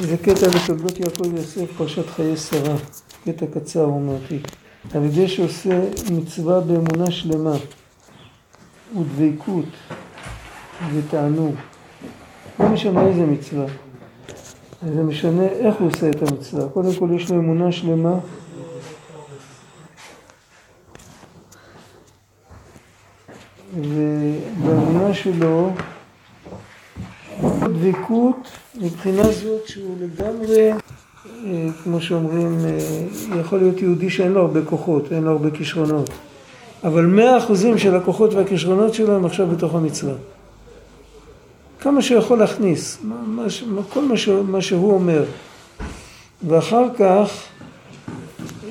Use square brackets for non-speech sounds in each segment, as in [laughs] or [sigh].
זה קטע בתולדות יעקב יוסף, פרשת חיי שרה. קטע קצר אומרתי. על ידי שעושה מצווה באמונה שלמה ודבקות ותענוג. לא משנה איזה מצווה. זה משנה איך הוא עושה את המצווה. קודם כל יש לו אמונה שלמה ובאמונה שלו דבקות מבחינה זאת שהוא לגמרי, אה, כמו שאומרים, אה, יכול להיות יהודי שאין לו הרבה כוחות, אין לו הרבה כישרונות, אבל מאה אחוזים של הכוחות והכישרונות שלו הם עכשיו בתוך המצווה. כמה שיכול להכניס, מה, כל מה, ש, מה שהוא אומר. ואחר כך,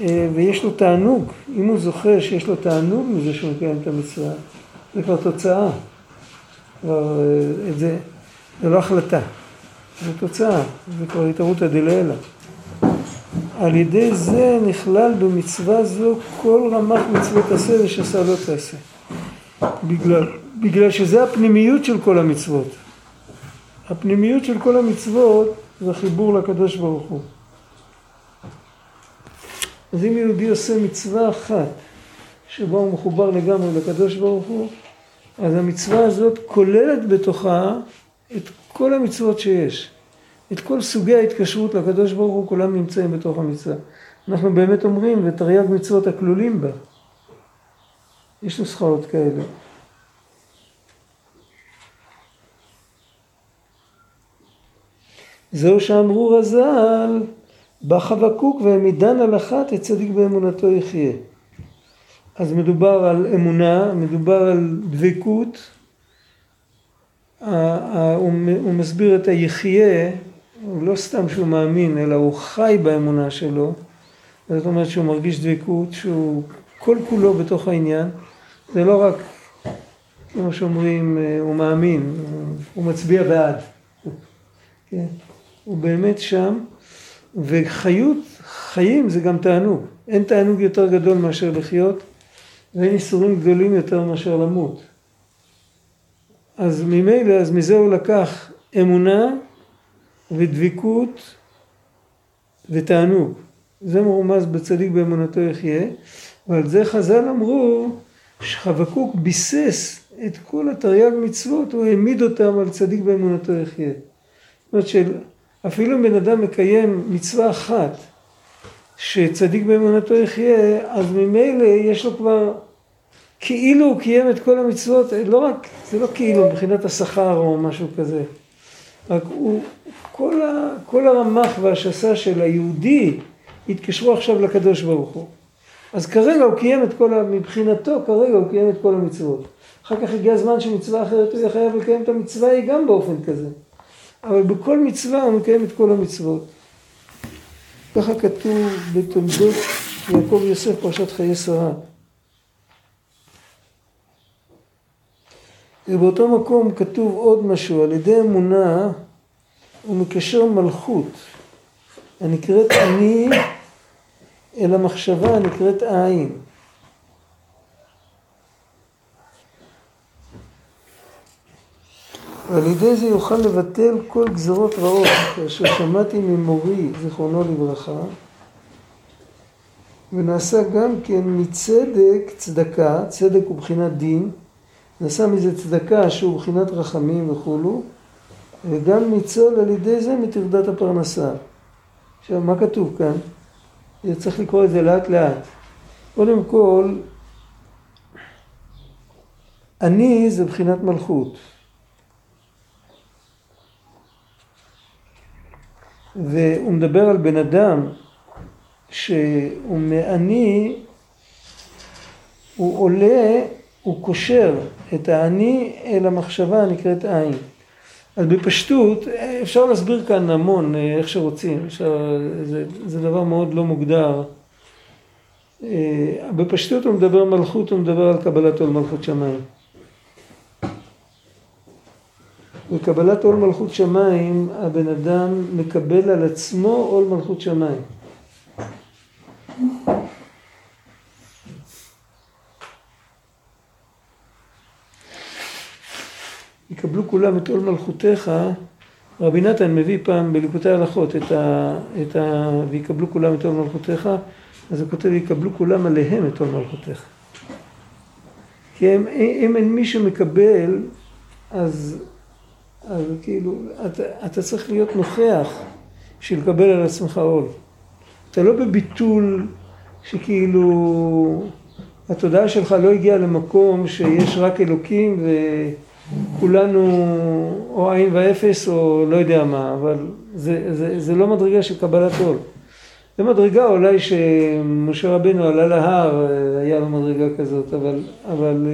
אה, ויש לו תענוג, אם הוא זוכר שיש לו תענוג מזה שהוא מקיים את המצווה, זה כבר תוצאה. כבר, את זה, זה לא החלטה. זה תוצאה, זה כבר התערותא דלעילא. על ידי זה נכלל במצווה זו כל רמ"ח מצוות עשה ושעשה לא תעשה. בגלל, בגלל שזה הפנימיות של כל המצוות. הפנימיות של כל המצוות זה חיבור לקדוש ברוך הוא. אז אם יהודי עושה מצווה אחת שבה הוא מחובר לגמרי לקדוש ברוך הוא, אז המצווה הזאת כוללת בתוכה את כל המצוות שיש. את כל סוגי ההתקשרות לקדוש ברוך הוא כולם נמצאים בתוך המצווה. אנחנו באמת אומרים ותרי"ג מצוות הכלולים בה. יש נוסחאות כאלה. זהו שאמרו רז"ל בחבקוק והעמידן על אחת את צדיק באמונתו יחיה. אז מדובר על אמונה, מדובר על דבקות, הוא מסביר את היחיה הוא לא סתם שהוא מאמין, אלא הוא חי באמונה שלו. זאת אומרת שהוא מרגיש דבקות, שהוא כל כולו בתוך העניין. זה לא רק, כמו שאומרים, אה, הוא מאמין, הוא מצביע בעד. כן? הוא באמת שם, וחיות, חיים זה גם תענוג. אין תענוג יותר גדול מאשר לחיות, ואין איסורים גדולים יותר מאשר למות. אז ממילא, אז מזה הוא לקח אמונה ודבקות ותענוג. זה מרומז בצדיק באמונתו יחיה, ועל זה חז"ל אמרו שחבקוק ביסס את כל התרי"ג מצוות, הוא העמיד אותם על צדיק באמונתו יחיה. זאת אומרת שאפילו אם בן אדם מקיים מצווה אחת שצדיק באמונתו יחיה, אז ממילא יש לו כבר, כאילו הוא קיים את כל המצוות, לא רק, זה לא כאילו מבחינת השכר או משהו כזה, רק הוא, כל, ה, כל הרמ"ח והשסה של היהודי התקשרו עכשיו לקדוש ברוך הוא. אז כרגע הוא קיים את כל, מבחינתו כרגע הוא קיים את כל המצוות. אחר כך הגיע הזמן שמצווה אחרת הוא יהיה חייב לקיים את המצווה היא גם באופן כזה. אבל בכל מצווה הוא מקיים את כל המצוות. ככה כתוב בתולדות יעקב יוסף פרשת חיי שרה. ובאותו מקום כתוב עוד משהו, על ידי אמונה הוא מקשר מלכות הנקראת אני אל המחשבה הנקראת עין. ועל ידי זה יוכל לבטל כל גזרות רעות, כאשר שמעתי ממורי, זיכרונו לברכה, ונעשה גם כן מצדק צדקה, צדק הוא בחינת דין, נעשה מזה צדקה שהוא בחינת רחמים וכולו, וגם ניצול על ידי זה מטרדת הפרנסה. עכשיו, מה כתוב כאן? צריך לקרוא את זה לאט לאט. קודם כל, אני זה בחינת מלכות. והוא מדבר על בן אדם שהוא מעני, הוא עולה, הוא קושר את האני אל המחשבה הנקראת עין. אז בפשטות, אפשר להסביר כאן המון, אה, איך שרוצים, אפשר, זה, זה דבר מאוד לא מוגדר. אה, בפשטות הוא מדבר מלכות, הוא מדבר על קבלת עול מלכות שמיים. בקבלת עול מלכות שמיים, הבן אדם מקבל על עצמו עול מלכות שמיים. יקבלו כולם את עול מלכותך, רבי נתן מביא פעם בליקוטי הלכות את ה... את ה... ויקבלו כולם את עול מלכותיך, אז הוא כותב ויקבלו כולם עליהם את עול מלכותיך. כי הם, אם אין מי שמקבל, אז, אז כאילו, אתה, אתה צריך להיות נוכח בשביל לקבל על עצמך עול. אתה לא בביטול שכאילו התודעה שלך לא הגיעה למקום שיש רק אלוקים וכולנו או עין ואפס או לא יודע מה, אבל זה, זה, זה לא מדרגה של קבלת עול. זה מדרגה אולי שמשה רבנו עלה להר, היה לו מדרגה כזאת, אבל, אבל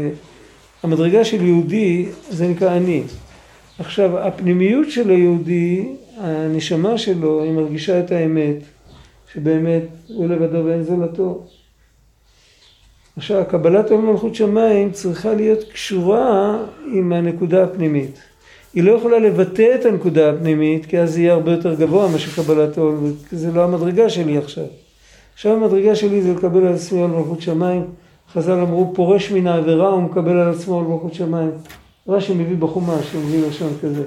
המדרגה של יהודי זה נקרא אני. עכשיו, הפנימיות של היהודי, הנשמה שלו, היא מרגישה את האמת, שבאמת הוא לבדו ואין זולתו. עכשיו, קבלת עול מלכות שמיים צריכה להיות קשורה עם הנקודה הפנימית. היא לא יכולה לבטא את הנקודה הפנימית, כי אז יהיה הרבה יותר גבוה מאשר קבלת עול, וזה לא המדרגה שלי עכשיו. עכשיו המדרגה שלי זה לקבל על עצמי עול מלכות שמיים. חז"ל אמרו, פורש מן העבירה הוא מקבל על עצמו עול מלכות שמיים. רש"י מביא בחומש, הוא מביא לשון כזה.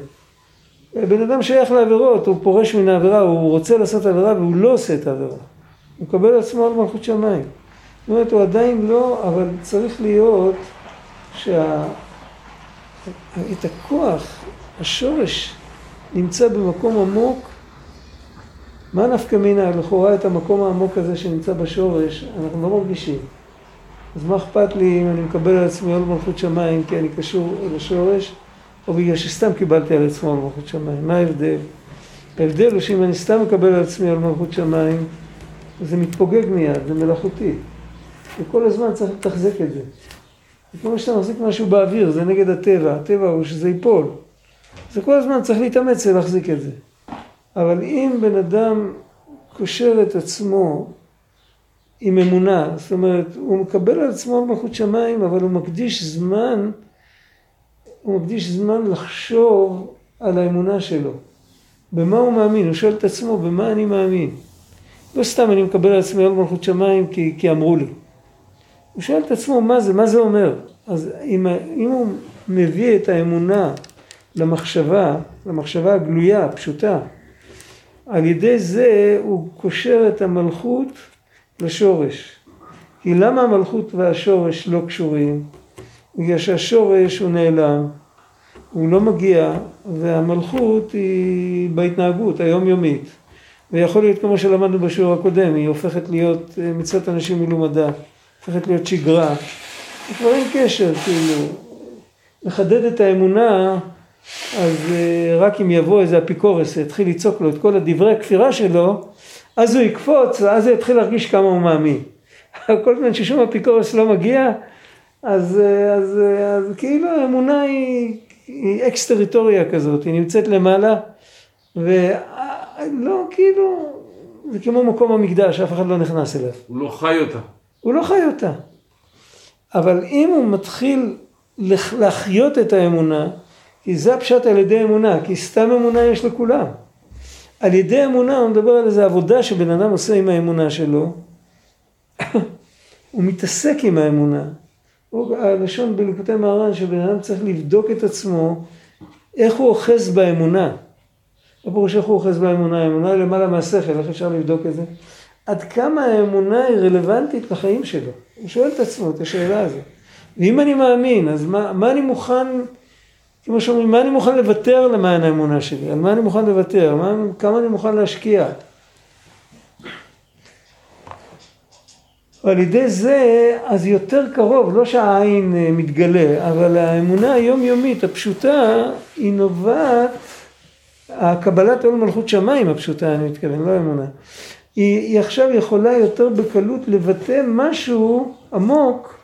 בן אדם שייך לעבירות, הוא פורש מן העבירה, הוא רוצה לעשות עבירה והוא לא עושה את העבירה. הוא מקבל על עצמו עול מלכות שמיים. זאת אומרת, הוא עדיין לא, אבל צריך להיות שה... את הכוח, השורש, נמצא במקום עמוק. מה נפקא מינה לכאורה את המקום העמוק הזה שנמצא בשורש, אנחנו לא מרגישים. אז מה אכפת לי אם אני מקבל על עצמי עול מלכות שמיים כי אני קשור לשורש, או בגלל שסתם קיבלתי על עצמי עול מלכות שמיים? מה ההבדל? ההבדל הוא שאם אני סתם מקבל על עצמי עול מלכות שמיים, זה מתפוגג מיד, זה מלאכותי. וכל הזמן צריך לתחזק את זה. זה כמו שאתה מחזיק משהו באוויר, זה נגד הטבע, הטבע הוא שזה ייפול. זה כל הזמן צריך להתאמץ להחזיק את זה. אבל אם בן אדם קושר את עצמו עם אמונה, זאת אומרת, הוא מקבל על עצמו מלכות שמיים, אבל הוא מקדיש זמן, הוא מקדיש זמן לחשוב על האמונה שלו. במה הוא מאמין? הוא שואל את עצמו, במה אני מאמין? לא סתם אני מקבל על עצמי עול מלכות שמיים כי, כי אמרו לי. הוא שואל את עצמו מה זה, מה זה אומר. אז אם, אם הוא מביא את האמונה למחשבה, למחשבה הגלויה, הפשוטה, על ידי זה הוא קושר את המלכות לשורש. כי למה המלכות והשורש לא קשורים? בגלל שהשורש הוא נעלם, הוא לא מגיע, והמלכות היא בהתנהגות היומיומית. ויכול להיות כמו שלמדנו בשיעור הקודם, היא הופכת להיות מצוות אנשים מלומדה. הופכת להיות שגרה. כבר אין קשר, כאילו, לחדד את האמונה, אז uh, רק אם יבוא איזה אפיקורס יתחיל לצעוק לו את כל הדברי הכפירה שלו, אז הוא יקפוץ, ואז הוא יתחיל להרגיש כמה הוא מאמין. כל זמן ששום אפיקורס לא מגיע, אז, uh, אז, uh, אז כאילו האמונה היא, היא אקס טריטוריה כזאת, היא נמצאת למעלה, ולא, כאילו, זה כמו מקום המקדש, אף אחד לא נכנס אליו. הוא לא חי אותה. הוא לא חי אותה. אבל אם הוא מתחיל להחיות את האמונה, כי זה הפשט על ידי אמונה, כי סתם אמונה יש לכולם. על ידי אמונה הוא מדבר על איזו עבודה שבן אדם עושה עם האמונה שלו. [coughs] הוא מתעסק עם האמונה. הלשון בליקוטי מהר"ן שבן אדם צריך לבדוק את עצמו איך הוא אוחז באמונה. לא פירוש איך הוא אוחז באמונה, האמונה היא למעלה מהשכל, איך אפשר לבדוק את זה? עד כמה האמונה היא רלוונטית לחיים שלו. הוא שואל את עצמו את השאלה הזאת. ואם אני מאמין, אז מה, מה אני מוכן, כמו שאומרים, מה אני מוכן לוותר למען האמונה שלי? על מה אני מוכן לוותר? מה, כמה אני מוכן להשקיע? על ידי זה, אז יותר קרוב, לא שהעין אה, מתגלה, אבל האמונה היומיומית הפשוטה, היא נובעת, הקבלת עול מלכות שמיים הפשוטה, אני מתכוון, לא אמונה. היא, היא עכשיו יכולה יותר בקלות לבטא משהו עמוק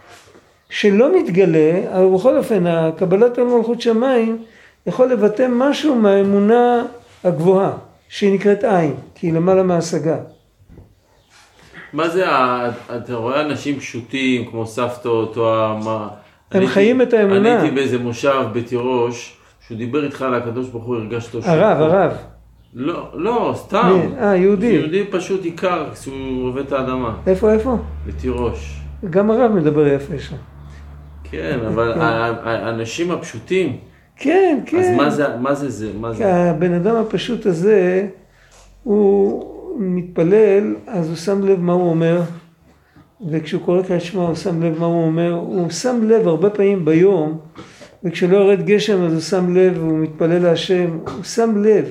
שלא מתגלה, אבל בכל אופן הקבלת מלכות שמיים יכול לבטא משהו מהאמונה הגבוהה שהיא נקראת עין, כי היא למעלה מהשגה. מה זה, אתה רואה אנשים פשוטים כמו סבתות או מה... הם חיים את האמונה. אני הייתי באיזה מושב בתירוש, שהוא דיבר איתך על הקדוש ברוך הוא, הרגשת אותו. הרב, הרב. לא, לא, סתם. אה, יהודי. יהודי פשוט עיקר כשהוא עובד את האדמה. איפה, איפה? בתירוש. גם הרב מדבר יפה שם. כן, אבל. [laughs] האנשים הפשוטים, כן, כן. אז מה זה, מה זה זה? מה זה? הבן אדם הפשוט הזה, הוא מתפלל, אז הוא שם לב מה הוא אומר, וכשהוא קורא קריאת שמע הוא שם לב מה הוא אומר, הוא שם לב הרבה פעמים ביום, וכשלא יורד גשם אז הוא שם לב והוא מתפלל להשם, הוא שם לב.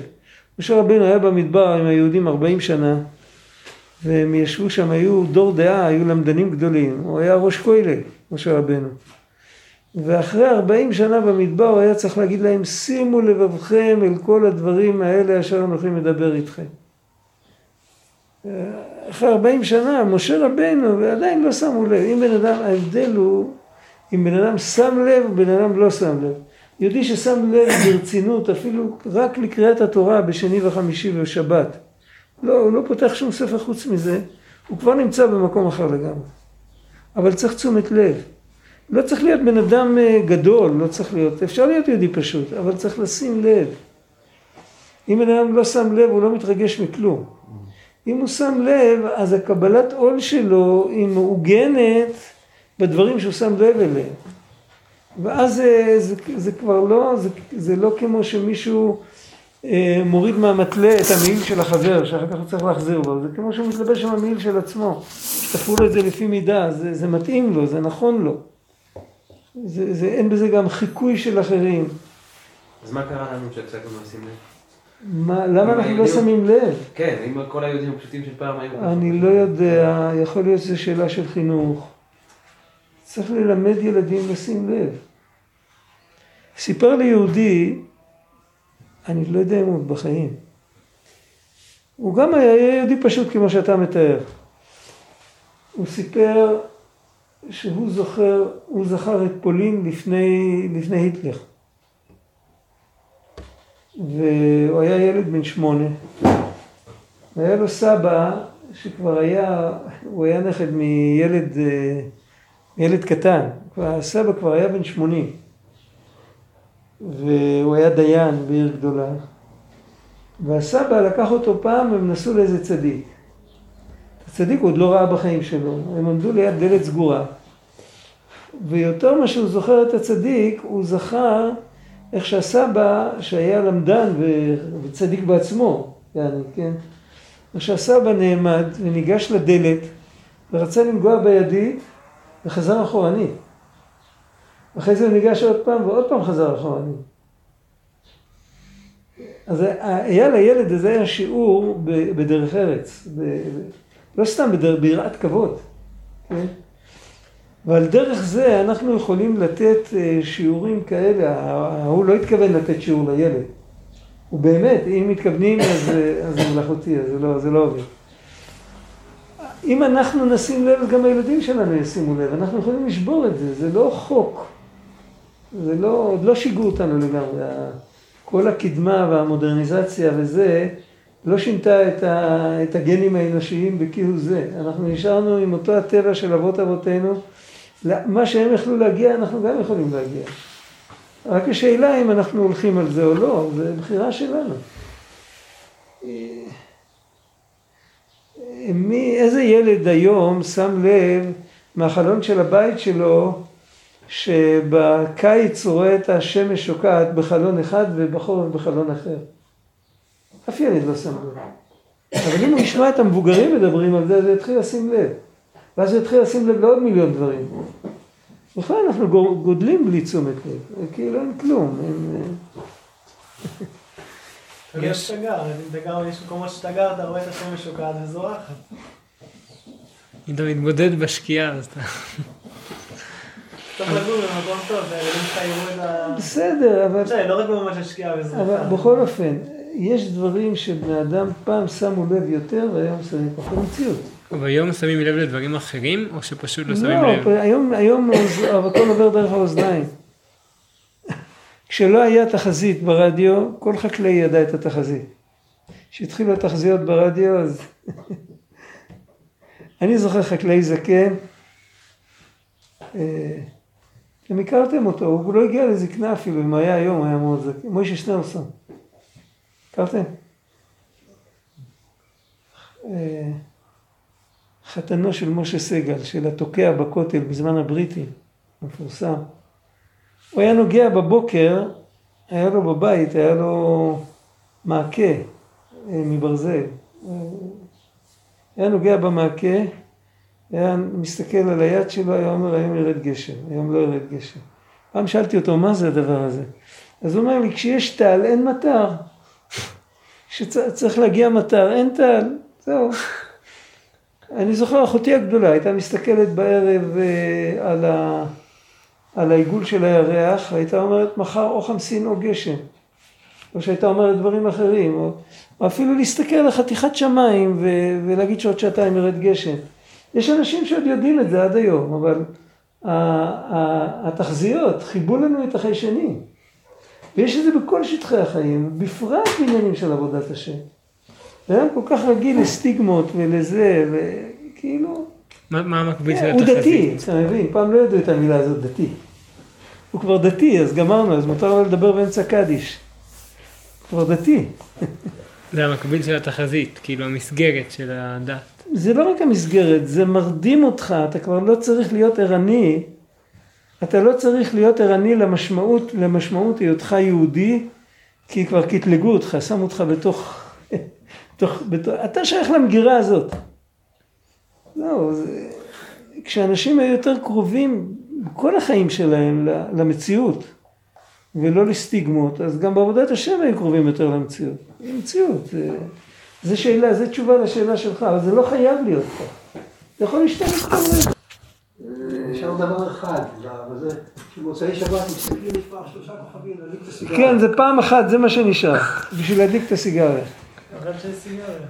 משה רבנו היה במדבר עם היהודים 40 שנה, והם ישבו שם, היו דור דעה, היו למדנים גדולים, הוא היה ראש כולל, משה רבנו. ואחרי 40 שנה במדבר הוא היה צריך להגיד להם, שימו לבבכם אל כל הדברים האלה אשר אנוכי מדבר איתכם. אחרי 40 שנה, משה רבנו, ועדיין לא שמו לב. אם בן אדם, ההבדל הוא, אם בן אדם שם לב, בן אדם לא שם לב. יהודי ששם לב ברצינות, אפילו רק לקריאת התורה בשני וחמישי ובשבת, לא, הוא לא פותח שום ספר חוץ מזה, הוא כבר נמצא במקום אחר לגמרי. אבל צריך תשומת לב. לא צריך להיות בן אדם אה, גדול, לא צריך להיות, אפשר להיות יהודי פשוט, אבל צריך לשים לב. אם בן אדם לא שם לב, הוא לא מתרגש מכלום. אם הוא שם לב, אז הקבלת עול שלו היא מעוגנת בדברים שהוא שם לב אליהם. ואז זה, זה, זה כבר לא, זה, זה לא כמו שמישהו אה, מוריד מהמתלה את המעיל של החבר, שאחר כך הוא צריך להחזיר לו, זה כמו שהוא מתלבש עם המעיל של עצמו, שתפרו לו את זה לפי מידה, זה, זה מתאים לו, זה נכון לו. זה, זה, אין בזה גם חיקוי של אחרים. אז מה קרה לנו שהפסקנו לשים לב? מה, למה אנחנו לא שמים לב? כן, אם כל היהודים הפשוטים של פעם היו... אני לא יודע, יכול להיות שזו שאלה של חינוך. צריך ללמד ילדים לשים לב. סיפר לי יהודי, אני לא יודע אם הוא בחיים. הוא גם היה יהודי פשוט כמו שאתה מתאר. הוא סיפר שהוא זוכר, הוא זכר את פולין לפני, לפני היטלר. והוא היה ילד בן שמונה. והיה לו סבא שכבר היה, הוא היה נכד מילד, אה, ילד קטן. הסבא כבר היה בן שמונים. והוא היה דיין בעיר גדולה. והסבא לקח אותו פעם, הם נסעו לאיזה צדיק. הצדיק הוא עוד לא ראה בחיים שלו, הם עמדו ליד דלת סגורה. ויותר מה שהוא זוכר את הצדיק, הוא זכר איך שהסבא, שהיה למדן וצדיק בעצמו, יעני, כן? איך שהסבא נעמד וניגש לדלת ורצה לנגוע בידית וחזר אחורנית. אחרי זה הוא ניגש עוד פעם ועוד פעם חזר אחורנית. אז היה לילד הזה היה שיעור בדרך ארץ, ב, לא סתם בדרך, ביראת כבוד, כן? ועל דרך זה אנחנו יכולים לתת אה, שיעורים כאלה, ההוא לא התכוון לתת שיעור לילד. הוא באמת, אם מתכוונים אז, אז זה מלאכותי, אז זה לא, זה לא עובד. אם אנחנו נשים לב, גם הילדים שלנו ישימו לב, אנחנו יכולים לשבור את זה, זה לא חוק. זה לא, עוד לא שיגעו אותנו לגמרי. כל הקדמה והמודרניזציה וזה, לא שינתה את, ה, את הגנים האנושיים בכהוא זה. אנחנו נשארנו עם אותו הטבע של אבות אבותינו. מה שהם יכלו להגיע, אנחנו גם יכולים להגיע. רק השאלה אם אנחנו הולכים על זה או לא, זה בחירה שלנו. מי, איזה ילד היום שם לב מהחלון של הבית שלו שבקיץ הוא רואה את השמש שוקעת בחלון אחד ובחורף בחלון אחר? אף ילד לא שם לב. אבל אם הוא ישמע את המבוגרים מדברים על זה, אז הוא יתחיל לשים לב. ואז הוא יתחיל לשים לב לעוד מיליון דברים. בכלל אנחנו גודלים בלי תשומת לב, כאילו אין כלום. אין... יש תגר, אם יש מקומות שאתה גר, אתה רואה את השמש שוקעת וזורחת. אם אתה מתבודד בשקיעה, אז אתה... צריך לגור במקום טוב, והילדים שלך יראו את ה... בסדר, אבל... לא רק ממש השקיעה וזורחת. אבל בכל אופן, יש דברים שבני אדם פעם שמו לב יותר והיום שמים פחות מציאות. והיום שמים לב לדברים אחרים, או שפשוט לא שמים לב? לא, היום, היום הכל עובר דרך האוזניים. כשלא היה תחזית ברדיו, כל חקלאי ידע את התחזית. כשהתחילו התחזיות ברדיו, אז... [laughs] אני זוכר חקלאי זקן, אה, אתם הכרתם אותו, הוא לא הגיע לזקנה אפילו, אם היה היום, היה מאוד זקן. מוישה שנרסון. הכרתם? אה, חתנו של משה סגל, של התוקע בכותל בזמן הבריטים, מפורסם. הוא היה נוגע בבוקר היה לו בבית, היה לו מעקה אה, מברזל. אה, היה נוגע במעקה, היה מסתכל על היד שלו, היה אומר, היום ירד גשם, היום לא ירד גשם. פעם שאלתי אותו, מה זה הדבר הזה? אז הוא אומר לי, כשיש טל אין מטר. כשצריך להגיע מטר, אין טל, זהו. אני זוכר אחותי הגדולה, הייתה מסתכלת בערב אה, על, ה, על העיגול של הירח, והייתה אומרת מחר או חמסין או גשם. או שהייתה אומרת דברים אחרים, או, או אפילו להסתכל על חתיכת שמיים ו, ולהגיד שעוד שעתיים ירד גשם. יש אנשים שעוד יודעים את זה עד היום, אבל התחזיות חיבו לנו את החיישנים. ויש את זה בכל שטחי החיים, בפרט בעניינים של עבודת השם. והיום כל כך רגיל לסטיגמות ולזה, וכאילו... מה, מה המקביל של הוא התחזית? דתי, אתה מבין? פעם לא ידעו את המילה הזאת, דתי. הוא כבר דתי, אז גמרנו, אז מותר לו לדבר באמצע קדיש. כבר דתי. זה המקביל של התחזית, כאילו המסגרת של הדת. זה לא רק המסגרת, זה מרדים אותך, אתה כבר לא צריך להיות ערני, אתה לא צריך להיות ערני למשמעות, למשמעות היותך יהודי, כי כבר קטלגו אותך, שמו אותך בתוך, [laughs] בתוך, בתוך אתה שייך למגירה הזאת. לא, זה, כשאנשים היו יותר קרובים כל החיים שלהם למציאות, ולא לסטיגמות, אז גם בעבודת השם היו קרובים יותר למציאות. מציאות, זה, זה שאלה, זה תשובה לשאלה שלך, אבל זה לא חייב להיות פה. זה יכול להשתנות כל רגע. נשאר דבר אחד, וזה שבמוצאי שבת מסתכלים מספר שלושה כוכבים להדליק את הסיגריה. כן, זה פעם אחת, זה מה שנשאר, בשביל להדליק את הסיגריה. אבל שיש סיגריה.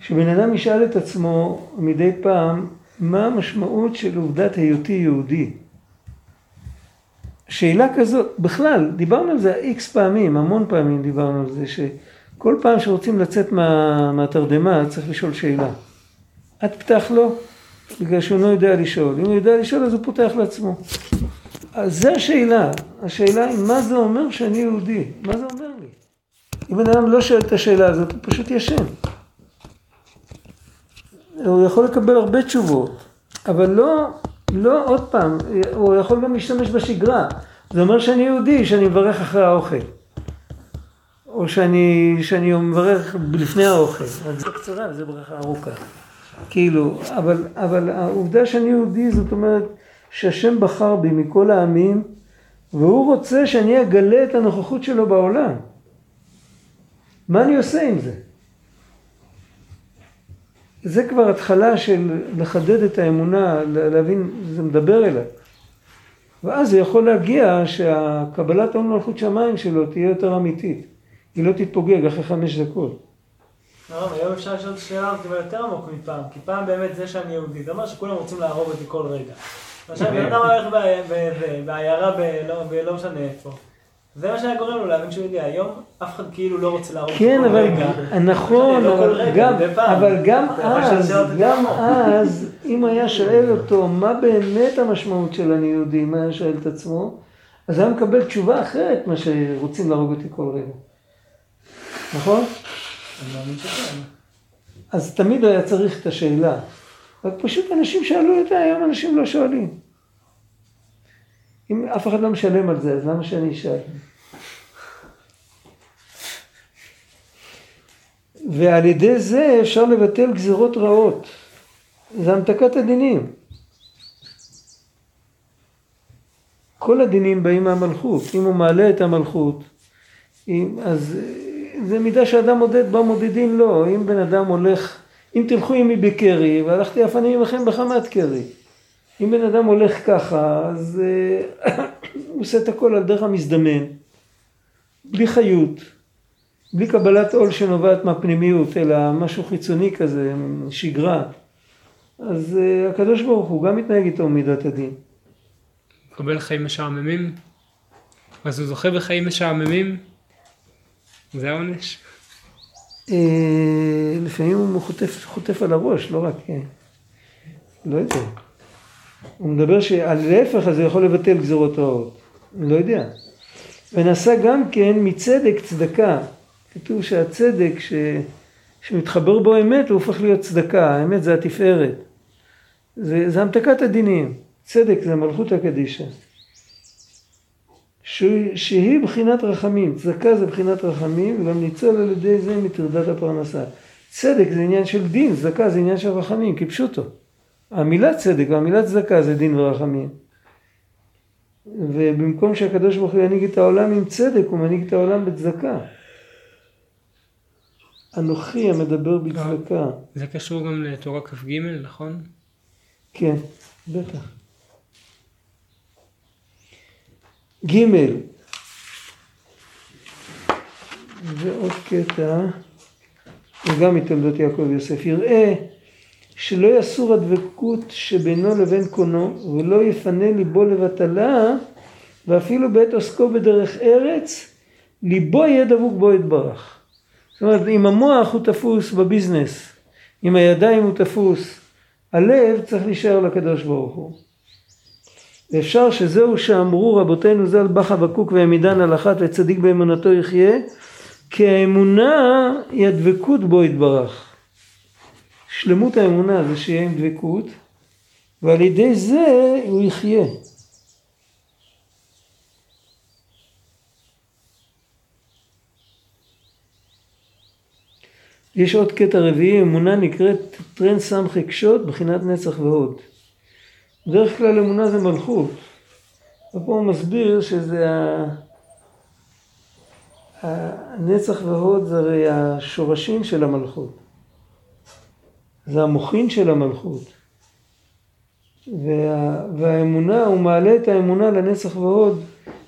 שבן אדם ישאל את עצמו מדי פעם, מה המשמעות של עובדת היותי יהודי? שאלה כזאת, בכלל, דיברנו על זה איקס פעמים, המון פעמים דיברנו על זה, שכל פעם שרוצים לצאת מה, מהתרדמה צריך לשאול שאלה. את פתח לו, בגלל שהוא לא יודע לשאול. אם הוא יודע לשאול אז הוא פותח לעצמו. אז זו השאלה, השאלה היא מה זה אומר שאני יהודי? מה זה אומר לי? אם בן אדם לא שואל את השאלה הזאת, הוא פשוט ישן. הוא יכול לקבל הרבה תשובות, אבל לא, לא עוד פעם, הוא יכול גם להשתמש בשגרה. זה אומר שאני יהודי, שאני מברך אחרי האוכל. או שאני, שאני מברך לפני האוכל. זה קצרה, זה ברכה ארוכה. כאילו, אבל, אבל העובדה שאני יהודי זאת אומרת שהשם בחר בי מכל העמים והוא רוצה שאני אגלה את הנוכחות שלו בעולם. מה אני עושה עם זה? זה כבר התחלה של לחדד את האמונה, להבין, זה מדבר אליי. ואז זה יכול להגיע שהקבלת עול מלכות שמיים שלו תהיה יותר אמיתית. היא לא תתפוגג אחרי חמש דקות. לא, היום אפשר לשאול את השאלה הזאת אבל יותר עמוק מפעם, כי פעם באמת זה שאני יהודי, זה אומר שכולם רוצים להרוג אותי כל רגע. עכשיו בן אדם הולך בעיירה בלא בלא משנה איפה. זה מה שהיה גורם לו להבין שהוא יהודי. היום אף אחד כאילו לא רוצה להרוג כן, אבל רגע. נכון, לא אבל רגע, גם, פעם. אבל גם אז, גם. אז, אם היה שואל אותו מה באמת המשמעות של אני יהודי, מה היה שואל את עצמו, אז היה מקבל תשובה אחרת מה שרוצים להרוג אותי כל רגע. נכון? אז תמיד היה צריך את השאלה. רק פשוט אנשים שאלו את זה, היום אנשים לא שואלים. אם אף אחד לא משלם על זה, אז למה שאני אשאל? ועל ידי זה אפשר לבטל גזירות רעות. זה המתקת הדינים. כל הדינים באים מהמלכות. אם הוא מעלה את המלכות, אם, אז אה, זה מידה שאדם מודד בה מודדים לו. אם בן אדם הולך, אם תלכו עמי בקרי, והלכתי אף אני עמכם בחמת קרי. אם בן אדם הולך ככה, אז אה, [coughs] הוא עושה את הכל על דרך המזדמן, בלי חיות, בלי קבלת עול שנובעת מהפנימיות, אלא משהו חיצוני כזה, שגרה. אז אה, הקדוש ברוך הוא גם מתנהג איתו מידת הדין. מקבל חיים משעממים, אז הוא זוכה בחיים משעממים, זה העונש. אה, לפעמים הוא חוטף, חוטף על הראש, לא רק... לא יודע. הוא מדבר אז הוא יכול לבטל גזירות רעות. אני לא יודע. ונעשה גם כן מצדק צדקה. כתוב שהצדק ש... כשמתחבר בו אמת הוא הופך להיות צדקה, האמת זה התפארת. זה, זה המתקת הדינים, צדק זה מלכות הקדישה. שהיא, שהיא בחינת רחמים, צדקה זה בחינת רחמים, וגם ניצול על ידי זה מטרדת הפרנסה. צדק זה עניין של דין, צדקה זה עניין של רחמים, כפשוטו. המילה צדק והמילה צדקה זה דין ורחמים. ובמקום שהקדוש ברוך הוא ינהיג את העולם עם צדק, הוא מנהיג את העולם בצדקה. אנוכי המדבר בצדקה. זה קשור גם לתורה כ"ג, נכון? כן, בטח. ג' ועוד קטע, וגם מתולדות יעקב יוסף, יראה שלא יסור הדבקות שבינו לבין קונו ולא יפנה ליבו לבטלה ואפילו בעת עוסקו בדרך ארץ ליבו יהיה דבוק בו יתברך. זאת אומרת אם המוח הוא תפוס בביזנס, אם הידיים הוא תפוס, הלב צריך להישאר לקדוש ברוך הוא. ואפשר שזהו שאמרו רבותינו ז"ל בא חבקוק והעמידן על אחת וצדיק באמונתו יחיה כי האמונה היא הדבקות בו יתברך. שלמות האמונה זה שיהיה עם דבקות ועל ידי זה הוא יחיה. יש עוד קטע רביעי, אמונה נקראת טרן סמכי קשות, בחינת נצח והוד. בדרך כלל אמונה זה מלכות. ופה הוא מסביר שזה ה... הנצח והוד זה הרי השורשים של המלכות. זה המוחין של המלכות. וה... והאמונה, הוא מעלה את האמונה לנצח והוד.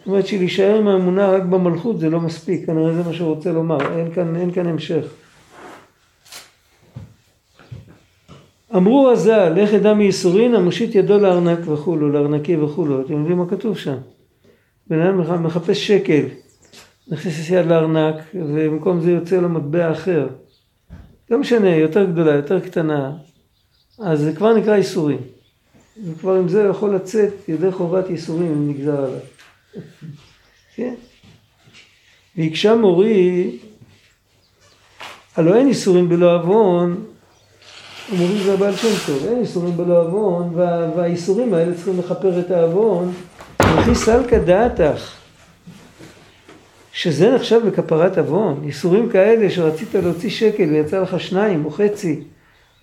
זאת אומרת שלהישאר עם האמונה רק במלכות זה לא מספיק, כנראה זה מה שהוא רוצה לומר, אין כאן, אין כאן המשך. אמרו הז"ל, לך אדע מייסורין המושיט ידו לארנק וכולו, לארנקי וכולו. אתם יודעים מה כתוב שם? בן אדם מחפש שקל, נכנס יד לארנק, ובמקום זה יוצא לו מטבע אחר. לא משנה, יותר גדולה, יותר קטנה, אז זה כבר נקרא ייסורים. וכבר עם זה יכול לצאת ידי חובת ייסורים אם נגזר עליו. כן? והקשה מורי, הלא אין ייסורים בלא עוון, אומרים זה הבעל שם טוב, אין איסורים בלא עוון, וה, והאיסורים האלה צריכים לכפר את העוון. וכי סלקא דעתך, שזה נחשב לכפרת עוון, איסורים כאלה שרצית להוציא שקל ויצא לך שניים או חצי,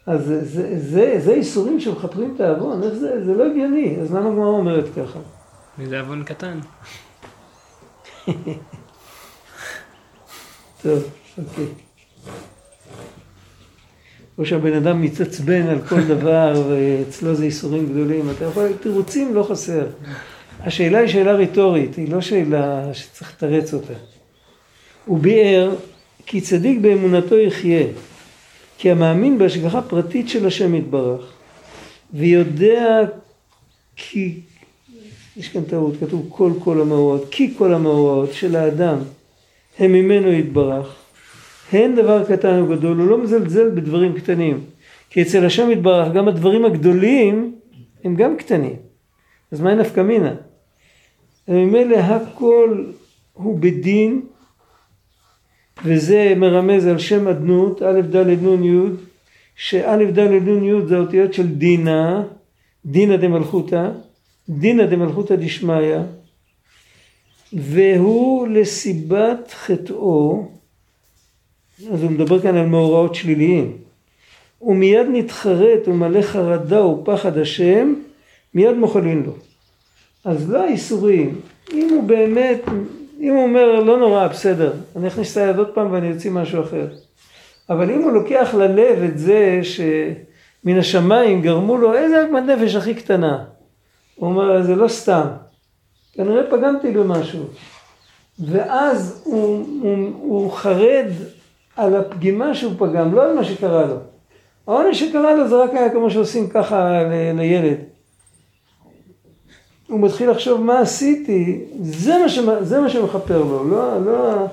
אז זה, זה, זה, זה איסורים שמכפרים את העוון, איך זה, זה לא הגיוני, אז למה הגמרא אומרת ככה? וזה עוון קטן. טוב, אוקיי. או שהבן אדם מתעצבן על כל דבר ואצלו זה איסורים גדולים, אתה יכול, תירוצים לא חסר. השאלה היא שאלה רטורית, היא לא שאלה שצריך לתרץ אותה. הוא ביאר כי צדיק באמונתו יחיה, כי המאמין בהשגחה פרטית של השם יתברך, ויודע כי, יש כאן טעות, כתוב כל כל המאורעות, כי כל המאורעות של האדם הם ממנו יתברך, הן דבר קטן או גדול, הוא לא מזלזל בדברים קטנים. כי אצל השם יתברך גם הדברים הגדולים הם גם קטנים. אז מהי נפקא מינה? ממילא הכל הוא בדין, וזה מרמז על שם אדנות, א' ד' נ' י', שא' ד' נ' י' זה האותיות של דינה, דינא דמלכותא, דינא דמלכותא דשמיא, והוא לסיבת חטאו אז הוא מדבר כאן על מאורעות שליליים. הוא מיד נתחרט ומלא חרדה ופחד השם, מיד מוחלין לו. אז לא האיסורים, אם הוא באמת, אם הוא אומר לא נורא בסדר, אני אכניס את היד עוד פעם ואני אוציא משהו אחר. אבל אם הוא לוקח ללב את זה שמן השמיים גרמו לו איזה עגמת נפש הכי קטנה. הוא אומר זה לא סתם, כנראה פגמתי במשהו. ואז הוא, הוא, הוא חרד על הפגימה שהוא פגם, לא על מה שקרה לו. העונש שקרה לו זה רק היה כמו שעושים ככה לילד. הוא מתחיל לחשוב מה עשיתי, זה מה, שמה, זה מה שמכפר לו, לא, לא,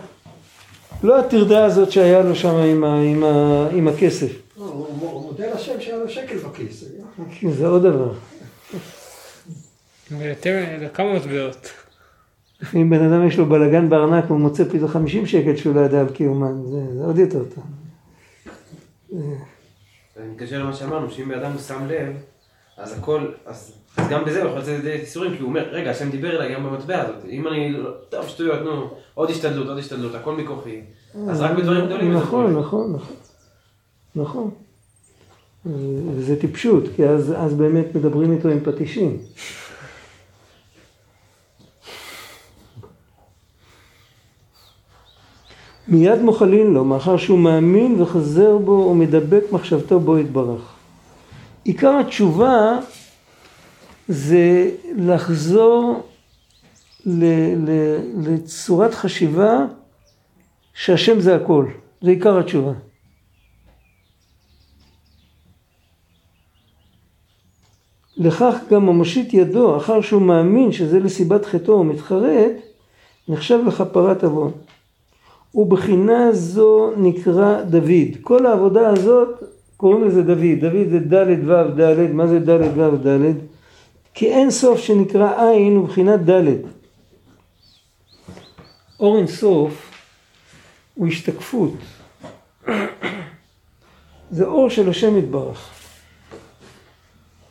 לא הטרדה הזאת שהיה לו שם עם, ה, עם, ה, עם הכסף. לא, הוא מודה לשם שהיה לו שקל בכיס. זה עוד דבר. ויותר, כמה מטבעות. אם בן אדם יש לו בלאגן בארנק והוא מוצא פתאום 50 שקל שהוא לא ידע על קיומן, זה, זה עוד יותר טוב. אני מתקשר למה שאמרנו, שאם בן אדם הוא שם לב, אז הכל, אז אז גם בזה הוא יכול לצאת לידי איסורים, כי הוא אומר, רגע, השם דיבר אליי גם במטבע הזאת, אם אני, לא- טוב, שטויות, נו, עוד השתדלות, עוד השתדלות, הכל מכוחי. אז רק בדברים גדולים. זה נכון. נכון, נכון. נכון. וזה טיפשות, כי אז, אז באמת מדברים איתו עם פטישים. מיד מוחלין לו, מאחר שהוא מאמין וחוזר בו ומדבק מחשבתו בו יתברך. עיקר התשובה זה לחזור ל, ל, לצורת חשיבה שהשם זה הכל, זה עיקר התשובה. לכך גם המושיט ידו, אחר שהוא מאמין שזה לסיבת חטאו ומתחרט, נחשב לכפרת עוון. ובחינה זו נקרא דוד. כל העבודה הזאת קוראים לזה דוד. דוד זה ד' ו' ד', מה זה ד' ו' ד'? כי אין סוף שנקרא עין ובחינת ד'. אור אין סוף הוא השתקפות. [clears throat] זה אור של השם יתברך.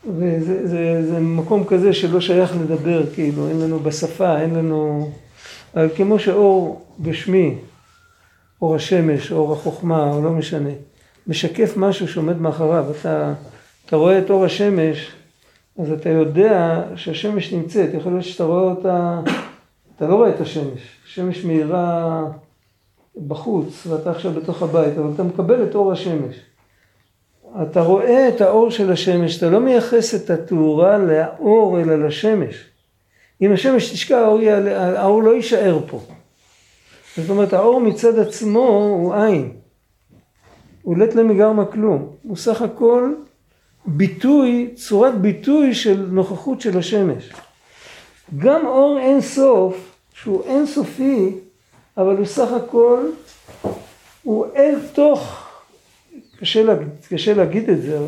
וזה זה, זה מקום כזה שלא שייך לדבר, כאילו, אין לנו בשפה, אין לנו... אבל כמו שאור גשמי, אור השמש, אור החוכמה, או לא משנה, משקף משהו שעומד מאחוריו. אתה, אתה רואה את אור השמש, אז אתה יודע שהשמש נמצאת. יכול להיות שאתה רואה אותה, אתה לא רואה את השמש. השמש מאירה בחוץ, ואתה עכשיו בתוך הבית, אבל אתה מקבל את אור השמש. אתה רואה את האור של השמש, אתה לא מייחס את התאורה לאור אלא לשמש. אם השמש תשקע, האור, יעלה, האור לא יישאר פה. זאת אומרת, האור מצד עצמו הוא עין. הוא לית למגרמה כלום. הוא סך הכל ביטוי, צורת ביטוי של נוכחות של השמש. גם אור אין סוף, שהוא אין סופי, אבל הוא סך הכל, הוא אל תוך קשה, לה, קשה להגיד את זה,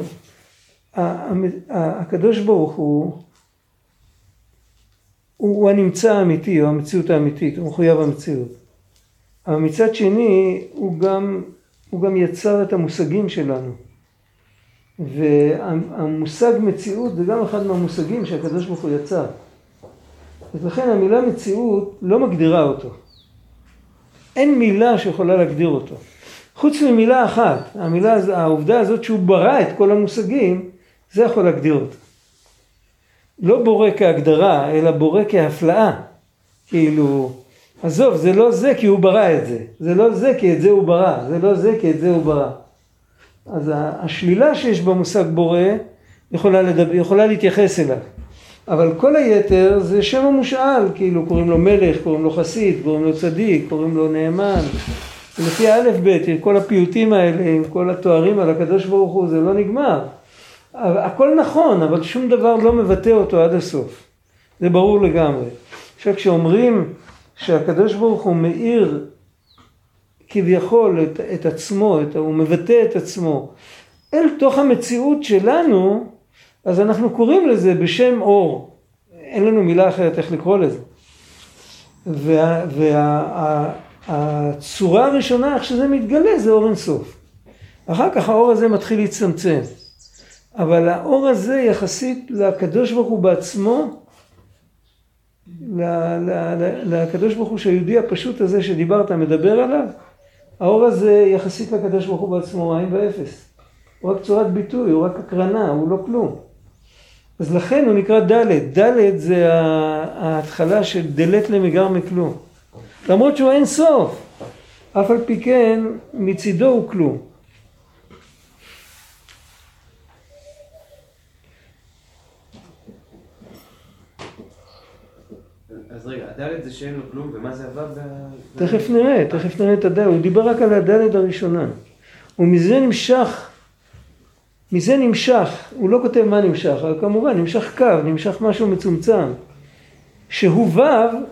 הקדוש ברוך הוא, הוא הנמצא האמיתי, הוא המציאות האמיתית, הוא מחויב המציאות. אבל מצד שני, הוא גם, הוא גם יצר את המושגים שלנו. והמושג מציאות זה גם אחד מהמושגים שהקדוש ברוך הוא יצר. ולכן המילה מציאות לא מגדירה אותו. אין מילה שיכולה להגדיר אותו. חוץ ממילה אחת, המילה, העובדה הזאת שהוא ברא את כל המושגים, זה יכול להגדיר אותו. לא בורא כהגדרה, אלא בורא כהפלאה. כאילו, עזוב, זה לא זה כי הוא ברא את זה. זה לא זה כי את זה הוא ברא. זה לא זה כי את זה הוא ברא. אז השלילה שיש במושג בורא יכולה, לדבר, יכולה להתייחס אליו. אבל כל היתר זה שם המושאל, כאילו קוראים לו מלך, קוראים לו חסיד, קוראים לו צדיק, קוראים לו נאמן. לפי האלף בית, כל הפיוטים האלה, עם כל התוארים על הקדוש ברוך הוא, זה לא נגמר. הכל נכון, אבל שום דבר לא מבטא אותו עד הסוף. זה ברור לגמרי. עכשיו כשאומרים שהקדוש ברוך הוא מאיר כביכול את, את עצמו, את, הוא מבטא את עצמו אל תוך המציאות שלנו, אז אנחנו קוראים לזה בשם אור. אין לנו מילה אחרת איך לקרוא לזה. וה, וה, הצורה הראשונה, איך שזה מתגלה, זה אור אינסוף. אחר כך האור הזה מתחיל להצטמצם. אבל האור הזה יחסית לקדוש ברוך הוא בעצמו, לקדוש ברוך הוא שהיהודי הפשוט הזה שדיברת מדבר עליו, האור הזה יחסית לקדוש ברוך הוא בעצמו הוא עין ואפס. הוא רק צורת ביטוי, הוא רק הקרנה, הוא לא כלום. אז לכן הוא נקרא ד', ד' זה ההתחלה של דלת למגר מכלום. למרות שהוא אין סוף, אף על פי כן מצידו הוא כלום. אז רגע, הדלת זה שאין לו כלום, ומה זה הוו? תכף נראה, תכף נראה את הדלת, הוא דיבר רק על הדלת הראשונה. ומזה נמשך, מזה נמשך, הוא לא כותב מה נמשך, אבל כמובן נמשך קו, נמשך משהו מצומצם. שהוא ו'